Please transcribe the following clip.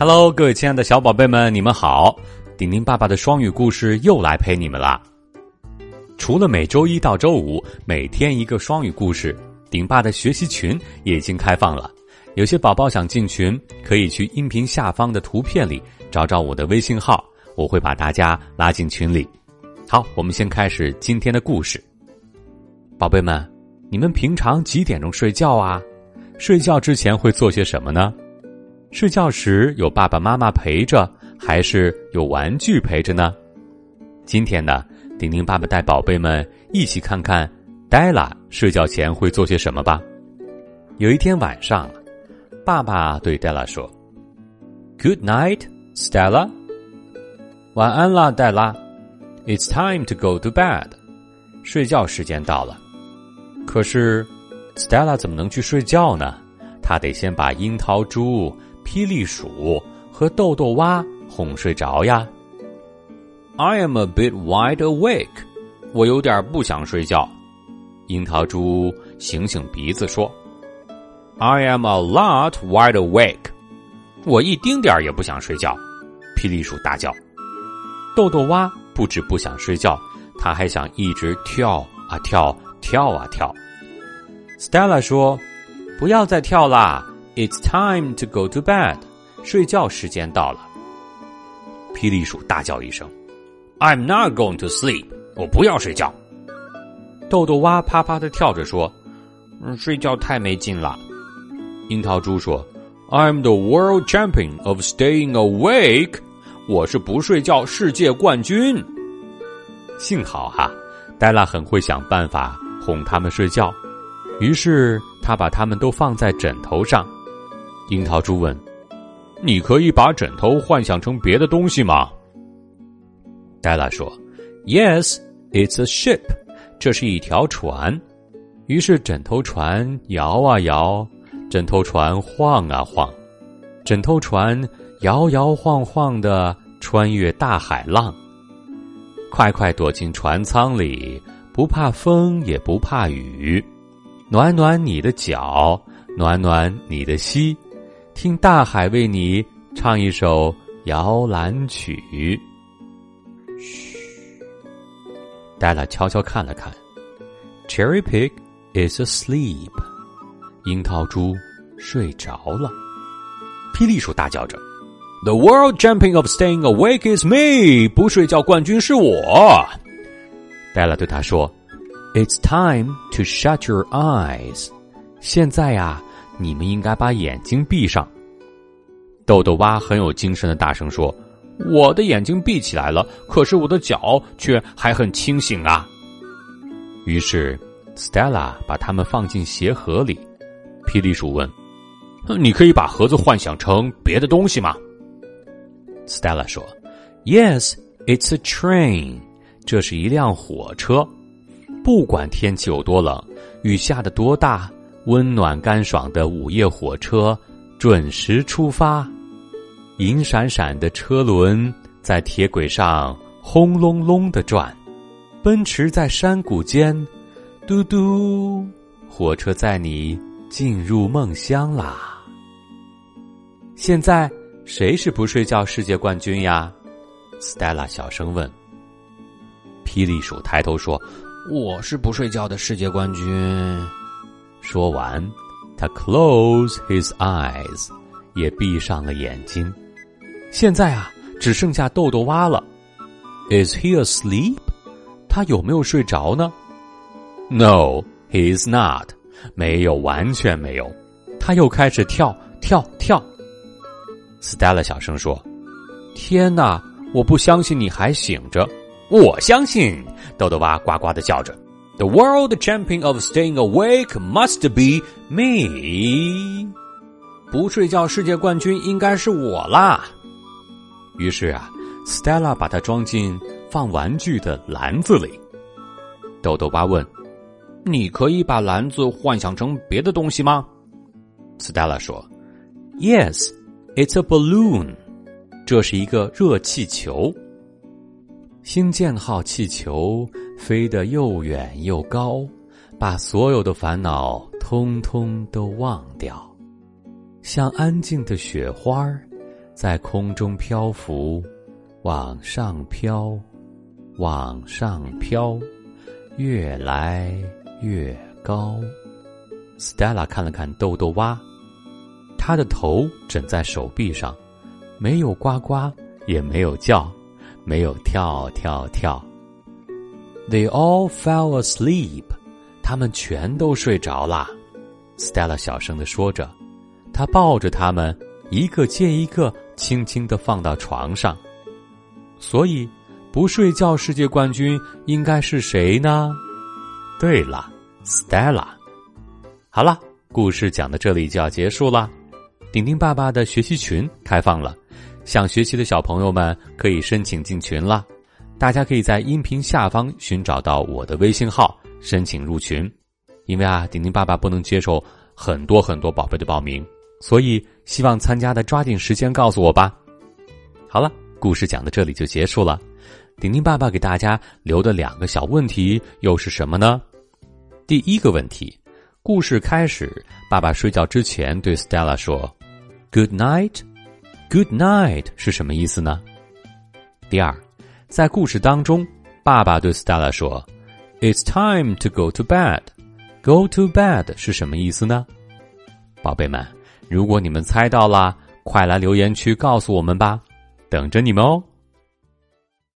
Hello，各位亲爱的小宝贝们，你们好！顶顶爸爸的双语故事又来陪你们啦。除了每周一到周五每天一个双语故事，顶爸的学习群也已经开放了。有些宝宝想进群，可以去音频下方的图片里找找我的微信号，我会把大家拉进群里。好，我们先开始今天的故事。宝贝们，你们平常几点钟睡觉啊？睡觉之前会做些什么呢？睡觉时有爸爸妈妈陪着，还是有玩具陪着呢？今天呢，丁丁爸爸带宝贝们一起看看黛拉睡觉前会做些什么吧。有一天晚上，爸爸对黛拉说：“Good night, Stella。”晚安啦，黛拉。It's time to go to bed。睡觉时间到了。可是，Stella 怎么能去睡觉呢？她得先把樱桃猪。霹雳鼠和豆豆蛙哄睡着呀。I am a bit wide awake，我有点不想睡觉。樱桃猪醒醒鼻子说：“I am a lot wide awake，我一丁点儿也不想睡觉。”霹雳鼠大叫。豆豆蛙不止不想睡觉，他还想一直跳啊跳，跳啊跳。Stella 说：“不要再跳啦。” It's time to go to bed，睡觉时间到了。霹雳鼠大叫一声：“I'm not going to sleep，我不要睡觉。”豆豆蛙啪啪的跳着说：“嗯，睡觉太没劲了。”樱桃猪说：“I'm the world champion of staying awake，我是不睡觉世界冠军。”幸好哈，黛拉很会想办法哄他们睡觉，于是他把他们都放在枕头上。樱桃猪问：“你可以把枕头幻想成别的东西吗？”黛拉说：“Yes, it's a ship。这是一条船。”于是枕头船摇啊摇，枕头船晃啊晃，枕头船摇摇晃晃的穿越大海浪。快快躲进船舱里，不怕风也不怕雨，暖暖你的脚，暖暖你的膝。听大海为你唱一首摇篮曲。嘘，黛拉悄悄看了看，Cherry Pig is asleep。樱桃猪睡着了。霹雳鼠大叫着：“The world champion of staying awake is me！不睡觉冠军是我。”黛拉对他说：“It's time to shut your eyes。现在呀。”你们应该把眼睛闭上。豆豆蛙很有精神的大声说：“我的眼睛闭起来了，可是我的脚却还很清醒啊。”于是，Stella 把它们放进鞋盒里。霹雳鼠问：“你可以把盒子幻想成别的东西吗？”Stella 说：“Yes, it's a train。这是一辆火车。不管天气有多冷，雨下的多大。”温暖干爽的午夜火车准时出发，银闪闪的车轮在铁轨上轰隆隆的转，奔驰在山谷间，嘟嘟，火车载你进入梦乡啦。现在谁是不睡觉世界冠军呀？Stella 小声问。霹雳鼠抬头说：“我是不睡觉的世界冠军。”说完，他 close his eyes，也闭上了眼睛。现在啊，只剩下豆豆蛙了。Is he asleep？他有没有睡着呢？No, he is not。没有，完全没有。他又开始跳跳跳。Stella 小声说：“天哪，我不相信你还醒着。”我相信，豆豆蛙呱呱的叫着。The world champion of staying awake must be me。不睡觉世界冠军应该是我啦。于是啊，Stella 把它装进放玩具的篮子里。豆豆蛙问：“你可以把篮子幻想成别的东西吗？”Stella 说：“Yes, it's a balloon。这是一个热气球。”星舰号气球飞得又远又高，把所有的烦恼通通都忘掉，像安静的雪花在空中漂浮，往上飘，往上飘，越来越高。Stella 看了看豆豆蛙，他的头枕在手臂上，没有呱呱，也没有叫，没有跳跳跳。They all fell asleep，他们全都睡着了。Stella 小声的说着，他抱着他们，一个接一个。轻轻的放到床上，所以不睡觉世界冠军应该是谁呢？对了，Stella。好了，故事讲到这里就要结束了。顶顶爸爸的学习群开放了，想学习的小朋友们可以申请进群了。大家可以在音频下方寻找到我的微信号申请入群。因为啊，顶顶爸爸不能接受很多很多宝贝的报名。所以，希望参加的抓紧时间告诉我吧。好了，故事讲到这里就结束了。顶顶爸爸给大家留的两个小问题又是什么呢？第一个问题，故事开始，爸爸睡觉之前对 Stella 说：“Good night。”“Good night” 是什么意思呢？第二，在故事当中，爸爸对 Stella 说：“It's time to go to bed。”“Go to bed” 是什么意思呢？宝贝们。如果你们猜到了，快来留言区告诉我们吧，等着你们哦。